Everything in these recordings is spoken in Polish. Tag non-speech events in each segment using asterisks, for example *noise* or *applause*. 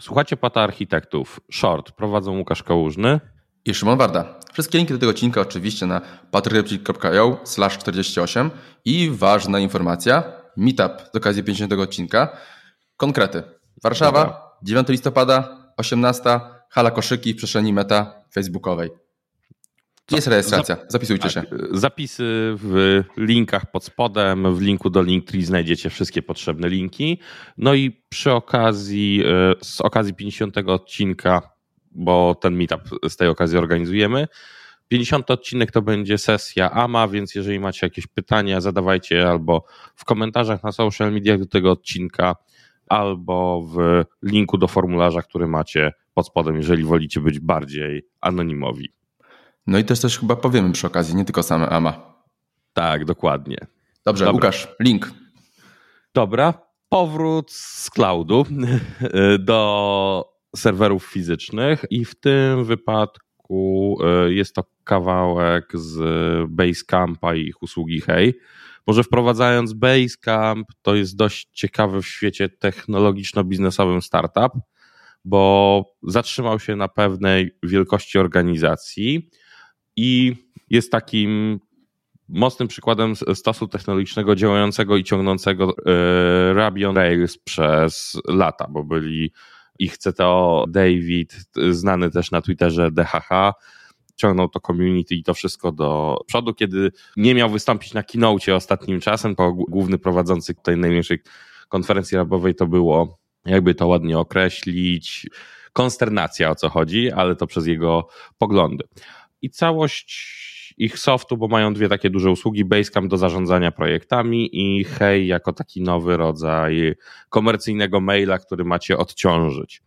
Słuchacie Pata Architektów. Short prowadzą Łukasz Kałużny i Szymon Warda. Wszystkie linki do tego odcinka oczywiście na patriotic.io slash 48 i ważna informacja, meetup z okazji 50 odcinka. Konkrety. Warszawa, Dobra. 9 listopada, 18, hala koszyki w przestrzeni meta facebookowej. Jest rejestracja, zapisujcie tak, się. Zapisy w linkach pod spodem, w linku do Linktree znajdziecie wszystkie potrzebne linki. No i przy okazji, e, z okazji 50 odcinka, bo ten meetup z tej okazji organizujemy, 50 odcinek to będzie sesja AMA, więc jeżeli macie jakieś pytania, zadawajcie albo w komentarzach na social mediach do tego odcinka, albo w linku do formularza, który macie pod spodem, jeżeli wolicie być bardziej anonimowi. No i też coś chyba powiemy przy okazji, nie tylko same AMA. Tak, dokładnie. Dobrze, Dobra. Łukasz, link. Dobra, powrót z cloudu *laughs* do serwerów fizycznych i w tym wypadku e, jest to kawałek z Basecampa i ich usługi Hey. Może wprowadzając Basecamp, to jest dość ciekawy w świecie technologiczno-biznesowym startup, bo zatrzymał się na pewnej wielkości organizacji i jest takim mocnym przykładem stosu technologicznego działającego i ciągnącego e, Rabion Rails przez lata, bo byli ich CTO David, znany też na Twitterze DHH, ciągnął to community i to wszystko do przodu, kiedy nie miał wystąpić na keynote ostatnim czasem, to główny prowadzący tej największej konferencji rabowej to było, jakby to ładnie określić, konsternacja o co chodzi, ale to przez jego poglądy i całość ich softu, bo mają dwie takie duże usługi, Basecamp do zarządzania projektami i Hey jako taki nowy rodzaj komercyjnego maila, który macie odciążyć.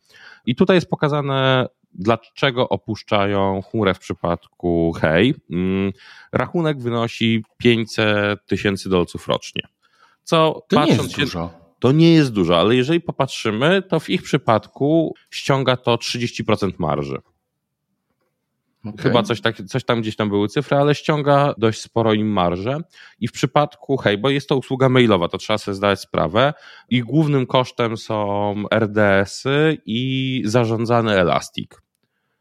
I tutaj jest pokazane, dlaczego opuszczają chmurę w przypadku Hey. Mm, rachunek wynosi 500 tysięcy dolców rocznie. Co to patrząc nie jest się, dużo. To nie jest dużo, ale jeżeli popatrzymy, to w ich przypadku ściąga to 30% marży. Okay. Chyba coś, tak, coś tam gdzieś tam były cyfry, ale ściąga dość sporo im marżę. I w przypadku, hej, bo jest to usługa mailowa, to trzeba sobie zdać sprawę. I głównym kosztem są RDS-y i zarządzany Elastic.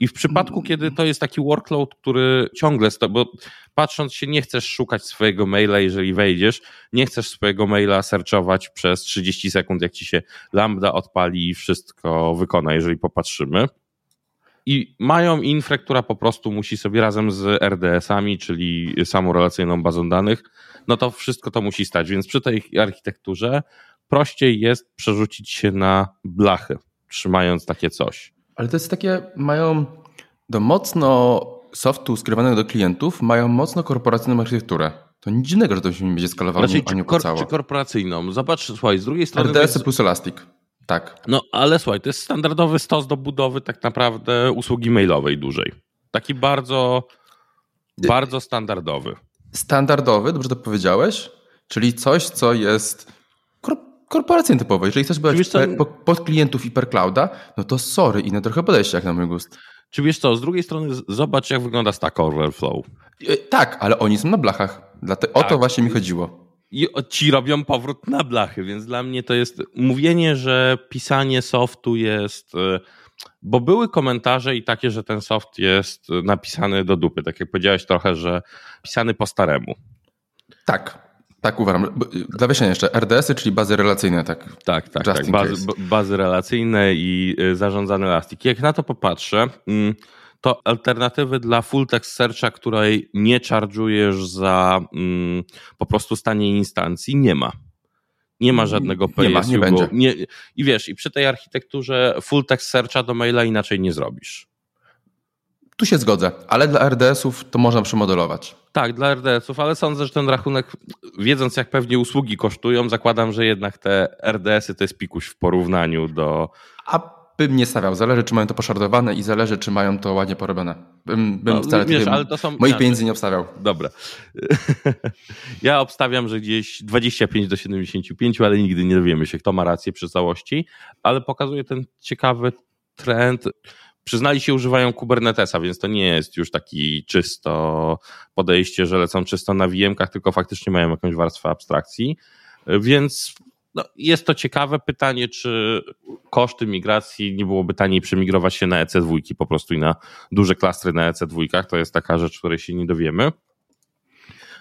I w przypadku, mm. kiedy to jest taki workload, który ciągle, sto, bo patrząc się, nie chcesz szukać swojego maila, jeżeli wejdziesz, nie chcesz swojego maila searchować przez 30 sekund, jak ci się lambda odpali i wszystko wykona, jeżeli popatrzymy i mają infrę, która po prostu musi sobie razem z RDS-ami, czyli samą relacyjną bazą danych, no to wszystko to musi stać. Więc przy tej architekturze prościej jest przerzucić się na blachy, trzymając takie coś. Ale to jest takie, mają do mocno softu skierowanego do klientów, mają mocno korporacyjną architekturę. To nic dziwnego, że to się nie będzie skalowało, znaczy, a nie kor- Czy korporacyjną? Zobacz, słuchaj, z drugiej strony... RDS plus Elastic. Tak. No ale słuchaj, to jest standardowy stos do budowy tak naprawdę usługi mailowej dużej. Taki bardzo, bardzo standardowy. Standardowy, dobrze to powiedziałeś? Czyli coś, co jest korporacyjnie typowe. Jeżeli chcesz być pod klientów hiperclouda, no to sorry, inne trochę podejście jak na mój gust. Czy wiesz co, z drugiej strony zobacz jak wygląda Stack Overflow. E, tak, ale oni są na blachach. Dlatego, tak. O to tak. właśnie mi chodziło i ci robią powrót na blachy, więc dla mnie to jest mówienie, że pisanie softu jest. E, bo były komentarze i takie, że ten soft jest napisany do dupy. Tak jak powiedziałeś trochę, że pisany po staremu. Tak, tak uważam. Dla wyjaśnienia jeszcze, RDS-y, czyli bazy relacyjne, tak? Tak, tak, tak. Bazy, bazy, relacyjne i e, zarządzane Elastic. Jak na to popatrzę, mm, to alternatywy dla full text searcha, której nie charge'ujesz za mm, po prostu stanie instancji, nie ma. Nie ma żadnego PSU. Nie ma, nie będzie. Nie, I wiesz, i przy tej architekturze full text searcha do maila inaczej nie zrobisz. Tu się zgodzę, ale dla RDS-ów to można przemodelować. Tak, dla RDS-ów, ale sądzę, że ten rachunek, wiedząc jak pewnie usługi kosztują, zakładam, że jednak te RDS-y to jest pikuś w porównaniu do. A bym nie stawiał. Zależy, czy mają to poszardowane i zależy, czy mają to ładnie porobione. Bym, bym no, wcale wiesz, ale to są, moich pieniędzy nie obstawiał. Dobra. *laughs* ja obstawiam, że gdzieś 25 do 75, ale nigdy nie dowiemy się, kto ma rację przy całości, ale pokazuje ten ciekawy trend. Przyznali się, używają Kubernetesa, więc to nie jest już taki czysto podejście, że lecą czysto na VM-kach, tylko faktycznie mają jakąś warstwę abstrakcji. Więc no, jest to ciekawe pytanie, czy koszty migracji nie byłoby taniej przemigrować się na EC2 po prostu i na duże klastry na EC2. To jest taka rzecz, której się nie dowiemy.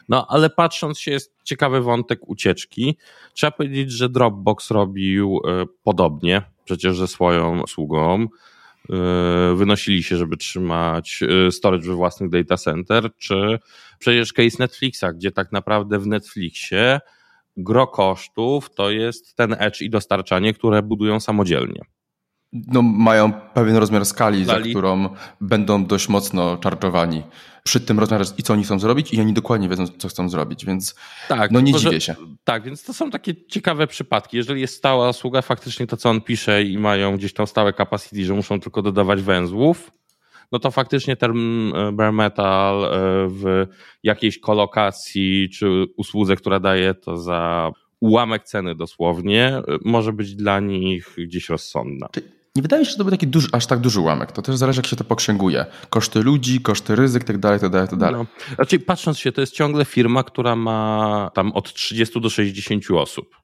No, ale patrząc się, jest ciekawy wątek ucieczki. Trzeba powiedzieć, że Dropbox robił e, podobnie, przecież ze swoją usługą. E, wynosili się, żeby trzymać e, storage we własnych data center, czy przecież case Netflixa, gdzie tak naprawdę w Netflixie gro kosztów to jest ten edge i dostarczanie, które budują samodzielnie. No, mają pewien rozmiar skali, za którą będą dość mocno czarczowani przy tym rozmiarze i co oni chcą zrobić i oni dokładnie wiedzą, co chcą zrobić, więc tak, no nie dziwię się. Tak, więc to są takie ciekawe przypadki. Jeżeli jest stała usługa, faktycznie to, co on pisze i mają gdzieś tam stałe capacity, że muszą tylko dodawać węzłów, no to faktycznie ten e, bare metal e, w jakiejś kolokacji czy usłudze, która daje to za ułamek ceny dosłownie, e, może być dla nich gdzieś rozsądna. Nie wydaje mi się, że to był taki duży, aż tak duży ułamek. To też zależy, jak się to poksięguje. Koszty ludzi, koszty ryzyk, tak dalej, tak dalej, tak dalej. No. Raczej patrząc się, to jest ciągle firma, która ma tam od 30 do 60 osób.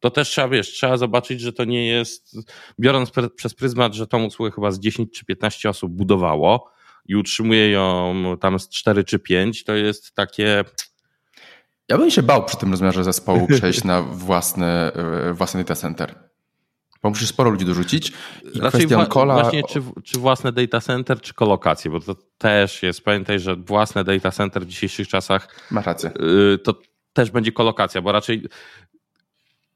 To też trzeba, wiesz, trzeba zobaczyć, że to nie jest, biorąc pre, przez pryzmat, że tą usługę chyba z 10 czy 15 osób budowało i utrzymuje ją tam z 4 czy 5, to jest takie... Ja bym się bał przy tym rozmiarze zespołu przejść na własny, e, własny data center. Bo musisz sporo ludzi dorzucić. I Raczej wła kola... właśnie czy, czy własne data center, czy kolokacje, bo to też jest, pamiętaj, że własne data center w dzisiejszych czasach Masz rację. Y, to też będzie kolokacja, bo raczej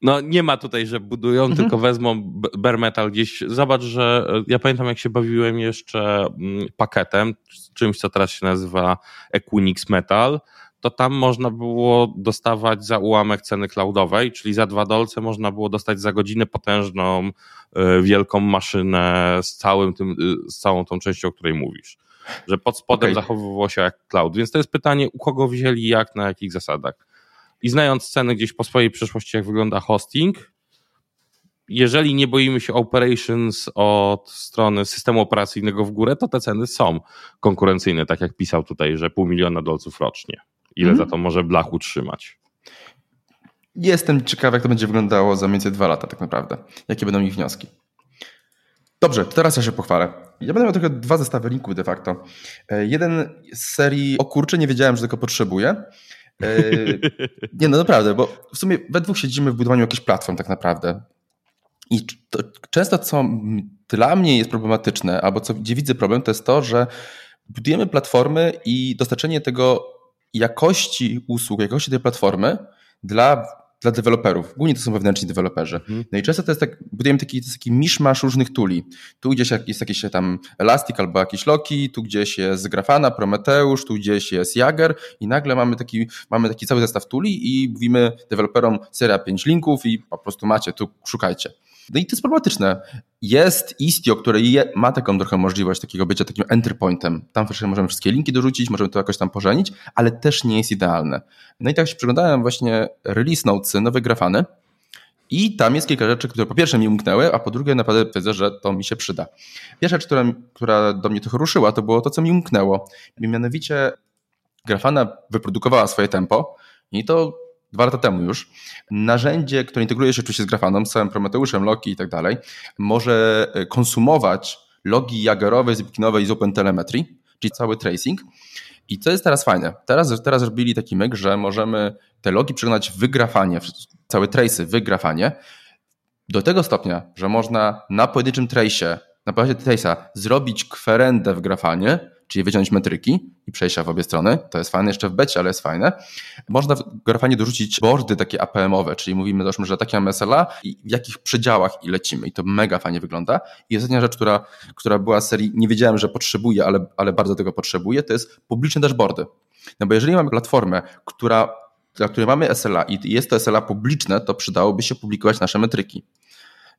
no nie ma tutaj, że budują, mhm. tylko wezmą bare metal gdzieś. Zobacz, że y, ja pamiętam jak się bawiłem jeszcze mm, pakietem, czymś co teraz się nazywa Equinix Metal, to tam można było dostawać za ułamek ceny cloudowej, czyli za dwa dolce można było dostać za godzinę potężną, y, wielką maszynę z całym tym, y, z całą tą częścią, o której mówisz. Że pod spodem okay. zachowywało się jak cloud. Więc to jest pytanie, u kogo wzięli, jak, na jakich zasadach. I znając ceny gdzieś po swojej przeszłości, jak wygląda hosting, jeżeli nie boimy się operations od strony systemu operacyjnego w górę, to te ceny są konkurencyjne, tak jak pisał tutaj, że pół miliona dolców rocznie. Ile hmm. za to może blach utrzymać? Jestem ciekawy, jak to będzie wyglądało za mniej więcej dwa lata tak naprawdę. Jakie będą ich wnioski. Dobrze, teraz ja się pochwalę. Ja będę miał tylko dwa zestawy linków de facto. E, jeden z serii, o kurczę, nie wiedziałem, że tego potrzebuję. E, nie, no naprawdę, bo w sumie we dwóch siedzimy w budowaniu jakichś platform tak naprawdę. I to, często co dla mnie jest problematyczne, albo co, gdzie widzę problem, to jest to, że budujemy platformy i dostarczenie tego jakości usług, jakości tej platformy dla, dla deweloperów. Głównie to są wewnętrzni deweloperzy. Mhm. No i często to jest tak, budujemy taki, to jest taki miszmasz różnych tuli. Tu gdzieś jest jakiś tam Elastic albo jakiś Loki, tu gdzieś jest Grafana, Prometeusz, tu gdzieś jest Jager i nagle mamy taki, mamy taki cały zestaw tuli i mówimy deweloperom seria 5 linków i po prostu macie, tu szukajcie. No i to jest problematyczne. Jest Istio, który ma taką trochę możliwość takiego bycia takim entry pointem. Tam możemy wszystkie linki dorzucić, możemy to jakoś tam pożenić, ale też nie jest idealne. No i tak się przyglądałem właśnie release notesy, nowe grafany i tam jest kilka rzeczy, które po pierwsze mi umknęły, a po drugie naprawdę widzę, że to mi się przyda. Pierwsza rzecz, która, która do mnie trochę ruszyła, to było to, co mi umknęło. Mianowicie Grafana wyprodukowała swoje tempo i to dwa lata temu już, narzędzie, które integruje się oczywiście z Grafaną, z całym Prometeuszem, Loki i tak dalej, może e, konsumować logi jagerowe, zipkinowe i z OpenTelemetry, czyli cały tracing. I co jest teraz fajne? Teraz, teraz zrobili taki myk, że możemy te logi przeglądać w grafanie, całe trace'y w grafanie, do tego stopnia, że można na pojedynczym trace'ie, na bazie trace'a zrobić kwerendę w grafanie, czyli wyciąć metryki i przejścia w obie strony. To jest fajne jeszcze w becie, ale jest fajne. Można w grafanie dorzucić boardy takie APM-owe, czyli mówimy załóżmy, że takie MSLA i w jakich przedziałach i lecimy. I to mega fajnie wygląda. I ostatnia rzecz, która, która była z serii, nie wiedziałem, że potrzebuję, ale, ale bardzo tego potrzebuję, to jest publiczne dashboardy. No bo jeżeli mamy platformę, która, dla której mamy SLA i jest to SLA publiczne, to przydałoby się publikować nasze metryki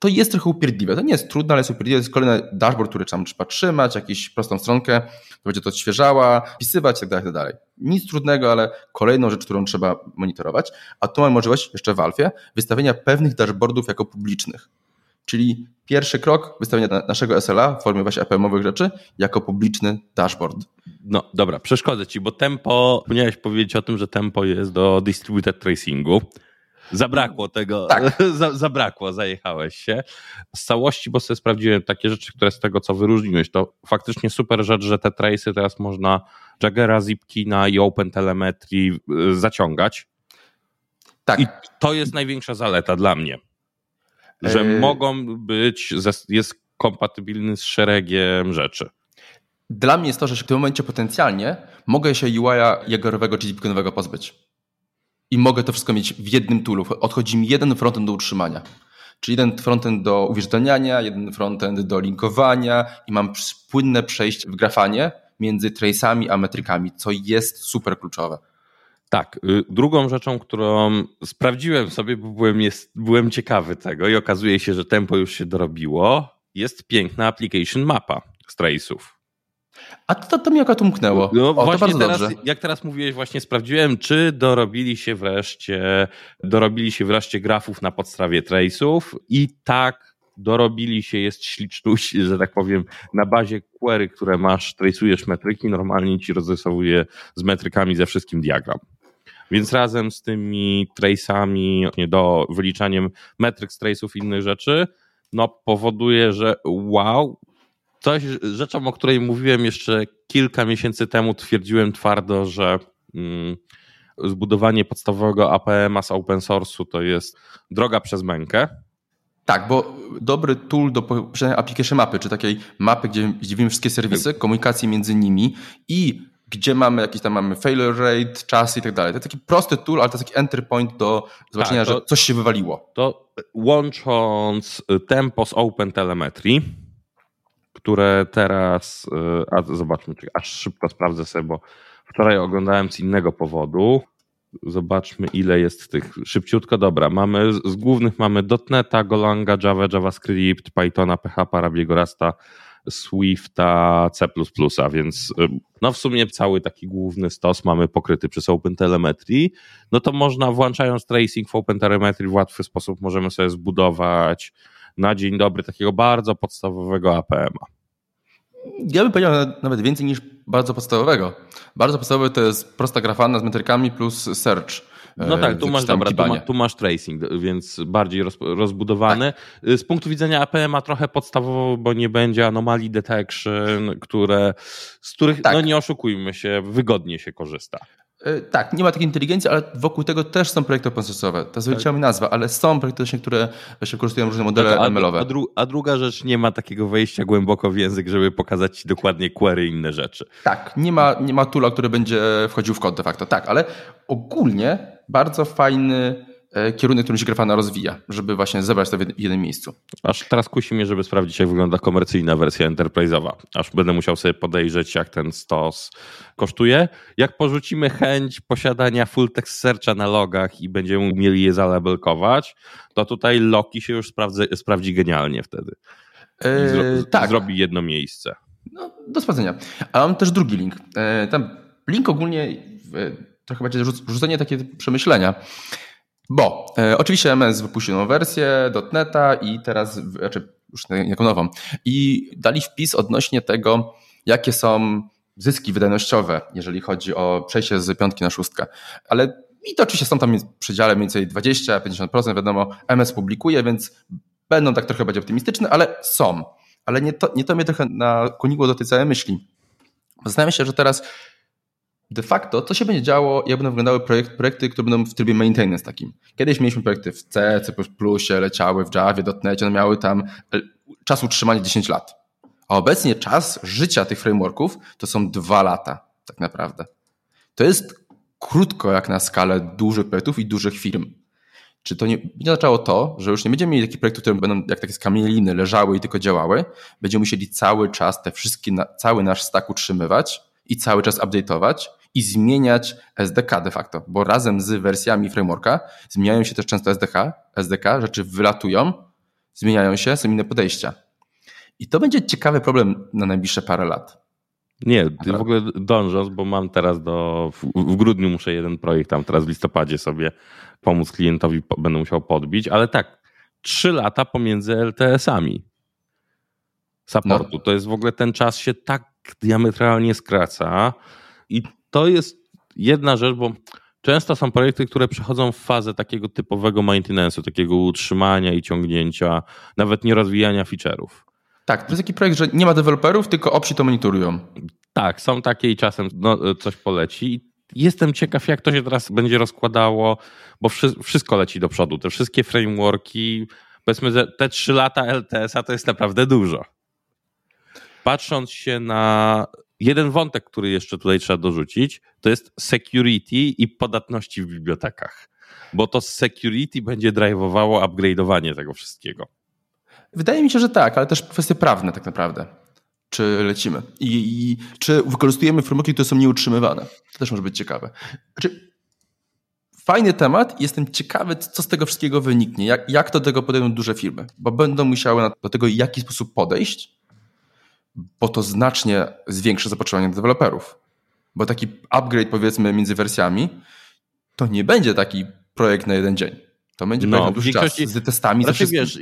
to jest trochę upierdliwe. To nie jest trudne, ale jest upierdliwe. To jest kolejny dashboard, który tam trzeba trzymać, jakąś prostą stronkę, to będzie to odświeżała, wpisywać itd., tak itd. Tak Nic trudnego, ale kolejną rzecz, którą trzeba monitorować. A tu mamy możliwość jeszcze w Alfie wystawienia pewnych dashboardów jako publicznych. Czyli pierwszy krok wystawienia naszego SLA w formie właśnie APM-owych rzeczy jako publiczny dashboard. No dobra, przeszkodzę Ci, bo tempo, powinieneś powiedzieć o tym, że tempo jest do distributed tracingu Zabrakło tego. Tak. *laughs* Zabrakło, zajechałeś się. Z całości, bo sobie sprawdziłem takie rzeczy, które z tego, co wyróżniłeś, to faktycznie super rzecz, że te trace'y teraz można Jaggera, Zipkina i OpenTelemetry y, zaciągać. Tak. I to jest największa zaleta dla mnie. Że e... mogą być, jest kompatybilny z szeregiem rzeczy. Dla mnie jest to, że w tym momencie potencjalnie mogę się UI-a jagerowego czy zipkinowego pozbyć i mogę to wszystko mieć w jednym toolu. Odchodzi mi jeden frontend do utrzymania. Czyli jeden frontend do uwierzytelniania, jeden frontend do linkowania i mam płynne przejście w grafanie między trace'ami a metrykami, co jest super kluczowe. Tak. Y, drugą rzeczą, którą sprawdziłem sobie, bo byłem, jest, byłem ciekawy tego i okazuje się, że tempo już się dorobiło, jest piękna application mapa z trace'ów. A to, to mi akurat umknęło. No, o, właśnie to teraz, dobrze. Jak teraz mówiłeś, właśnie sprawdziłem, czy dorobili się wreszcie, dorobili się wreszcie grafów na podstawie trace'ów i tak dorobili się, jest śliczność, *laughs* że tak powiem, na bazie query, które masz, trace'ujesz metryki, normalnie ci rozrysowuje z metrykami ze wszystkim diagram. Więc razem z tymi trace'ami do wyliczaniem metryk z trace'ów i innych rzeczy, no powoduje, że wow, coś, rzeczą, o której mówiłem jeszcze kilka miesięcy temu, twierdziłem twardo, że mm, zbudowanie podstawowego APM-a z open source'u to jest droga przez mękę. Tak, bo dobry tool do application mapy, czy takiej mapy, gdzie, widzimy wszystkie serwisy, komunikacji między nimi i gdzie mamy jakiś tam mamy failure rate, czas i tak dalej. To jest taki prosty tool, ale to jest taki entry point do zobaczenia, tak, to, że coś się wywaliło. To łącząc tempo z Open Telemetry, które teraz, y, a zobaczmy, aż szybko sprawdzę sobie, bo wczoraj oglądałem z innego powodu. Zobaczmy, ile jest tych. Szybciutko, dobra. Mamy z głównych mamy .NETA, Golanga, Java, JavaScript, Pythona, PHP, Arabiego, Rasta, Swifta, C++, więc y, no w sumie cały taki główny stos mamy pokryty przez OpenTelemetry, no to można włączając tracing w OpenTelemetry w łatwy sposób możemy sobie zbudować na dzień dobry takiego bardzo podstawowego APM-a. Ja bym powiedział nawet więcej niż bardzo podstawowego. Bardzo podstawowy to jest prosta grafana z metrykami plus search. No tak, tu masz, dobra, tu, ma, tu, masz tracing, więc bardziej roz, rozbudowany. Tak. Z punktu widzenia APM-a trochę podstawowo, bo nie będzie anomalii detection, które, z których, tak. no nie oszukujmy się, wygodnie się korzysta. E, tak, nie ma takiej inteligencji, ale wokół tego też są projekty open source'owe. To jest tak. nazwa, ale są projekty, które właśnie wykorzystują różne modele tak, a, ML-owe. A, dru a, druga rzecz, nie ma takiego wejścia głęboko w język, żeby pokazać ci dokładnie query i inne rzeczy. Tak, nie ma, nie ma toola, który będzie wchodził w kod de facto. Tak, ale ogólnie bardzo fajny kierunek, którym się Grafana rozwija, żeby właśnie zebrać to w jednym miejscu. Aż teraz kusi mnie, żeby sprawdzić, jak wygląda komercyjna wersja enterprise'owa. Aż będę musiał sobie podejrzeć, jak ten stos kosztuje. Jak porzucimy chęć posiadania full text searcha na logach i będziemy mieli je zalabelkować, to tutaj Loki się już sprawdzi, sprawdzi genialnie wtedy. Zro, tak. Zrobi jedno miejsce. No, do sprawdzenia. A mam też drugi link. E, tam link ogólnie to chyba będzie rzucenie takie przemyślenia. Bo e, oczywiście MS wypuścił nową wersję .NETA i teraz, znaczy już jako nową, i dali wpis odnośnie tego, jakie są zyski wydajnościowe, jeżeli chodzi o przejście z piątki na szóstkę. Ale i to oczywiście są tam przedziale mniej więcej 20-50%, wiadomo, MS publikuje, więc będą tak trochę bardziej optymistyczne, ale są. Ale nie to, nie to mnie trochę nakłoniło do tej całej myśli. Zastanawiam się, że teraz de facto co się będzie działo, jak będą wyglądały projekt, projekty, które będą w trybie maintenance takim. Kiedyś mieliśmy projekty w C, C++, leciały w Javie, .NET, one miały tam e, czas utrzymania 10 lat. A obecnie czas życia tych frameworków to są dwa lata tak naprawdę. To jest krótko jak na skalę dużych projektów i dużych firm. Czy to nie będzie oznaczało to, że już nie będziemy mieli takich projektów, które będą jak takie skamieliny leżały i tylko działały? Będziemy musieli cały czas te wszystkie, cały nasz stack utrzymywać i cały czas update'ować i zmieniać SDK de facto, bo razem z wersjami frameworka zmieniają się też często SDK, SDK, rzeczy wylatują, zmieniają się, są inne podejścia. I to będzie ciekawy problem na najbliższe parę lat. Nie, w ogóle dążąc, bo mam teraz do. W, grudniu muszę jeden projekt tam teraz w listopadzie sobie pomóc klientowi, będę musiał podbić, ale tak, trzy lata pomiędzy LTS-ami supportu. No. To jest w ogóle ten czas się tak diametralnie skraca i to jest jedna rzecz, bo Często są projekty, które przechodzą w fazę takiego typowego maintenance'u, takiego utrzymania i ciągnięcia, nawet nie rozwijania feature'ów. Tak, to jest taki projekt, że nie ma deweloperów, tylko opsi to monitorują. Tak, są takie i czasem no, coś poleci. Jestem ciekaw, jak to się teraz będzie rozkładało, bo wszystko leci do przodu. Te wszystkie frameworki, powiedzmy, te trzy lata LTS-a to jest naprawdę dużo. Patrząc się na jeden wątek, który jeszcze tutaj trzeba dorzucić, to jest security i podatności w bibliotekach. Bo to security będzie driveowało upgrade'owanie tego wszystkiego. Wydaje mi się, że tak, ale też kwestie prawne tak naprawdę. Czy lecimy? I, i czy wykorzystujemy frameworki, które są nieutrzymywane? To też może być ciekawe. Znaczy, fajny temat. Jestem ciekawy, co z tego wszystkiego wyniknie. Jak, jak do tego podejdą duże firmy, bo będą musiały do tego, w jaki sposób podejść, bo to znacznie zwiększy zapotrzebowanie deweloperów. Bo taki upgrade, powiedzmy, między wersjami, to nie będzie taki projekt na jeden dzień. To będzie no, projekt na dłuższy czas z testami. Znaczy, wiesz,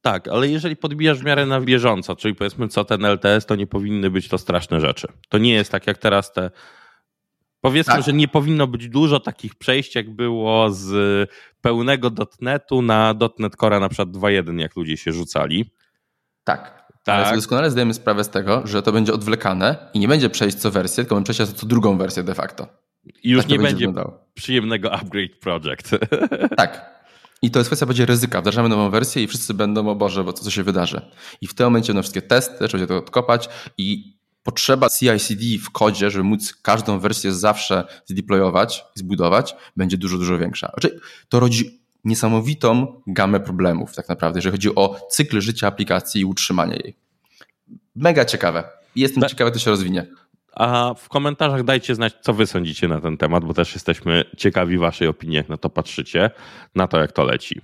tak, ale jeżeli podbijasz w miarę na bieżąco, czyli powiedzmy co ten LTS, to nie powinny być to straszne rzeczy. To nie jest tak jak teraz te Powiedzmy, tak. że nie powinno być dużo takich przejść, jak było z pełnego dotnetu na dotnet Core na przykład 2.1, jak ludzie się rzucali. Tak. Tak. Ale doskonale zdajemy sprawę z tego, że to będzie odwlekane i nie będzie przejść co wersję, tylko będzie przejść co drugą wersję de facto. I już tak nie będzie, będzie przyjemnego upgrade project. *laughs* Tak. I to jest kwestia będzie ryzyka. Wdrażamy nową wersję i wszyscy będą, o Boże, bo co, co się wydarzy. I w tym momencie będą wszystkie testy, trzeba się to odkopać i potrzeba CI/CD w kodzie, żeby móc każdą wersję zawsze zdeployować i zbudować, będzie dużo, dużo większa. Znaczy, to rodzi niesamowitą gamę problemów tak naprawdę, jeżeli chodzi o cykl życia aplikacji i utrzymanie jej. Mega ciekawe. Jestem tak. ciekawy, jak to się rozwinie. A w komentarzach dajcie znać, co wy sądzicie na ten temat, bo też jesteśmy ciekawi waszej opinii, jak na to patrzycie, na to, jak to leci.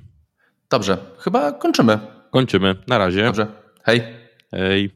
Dobrze, chyba kończymy. Kończymy. Na razie. Dobrze. Hej. Hej.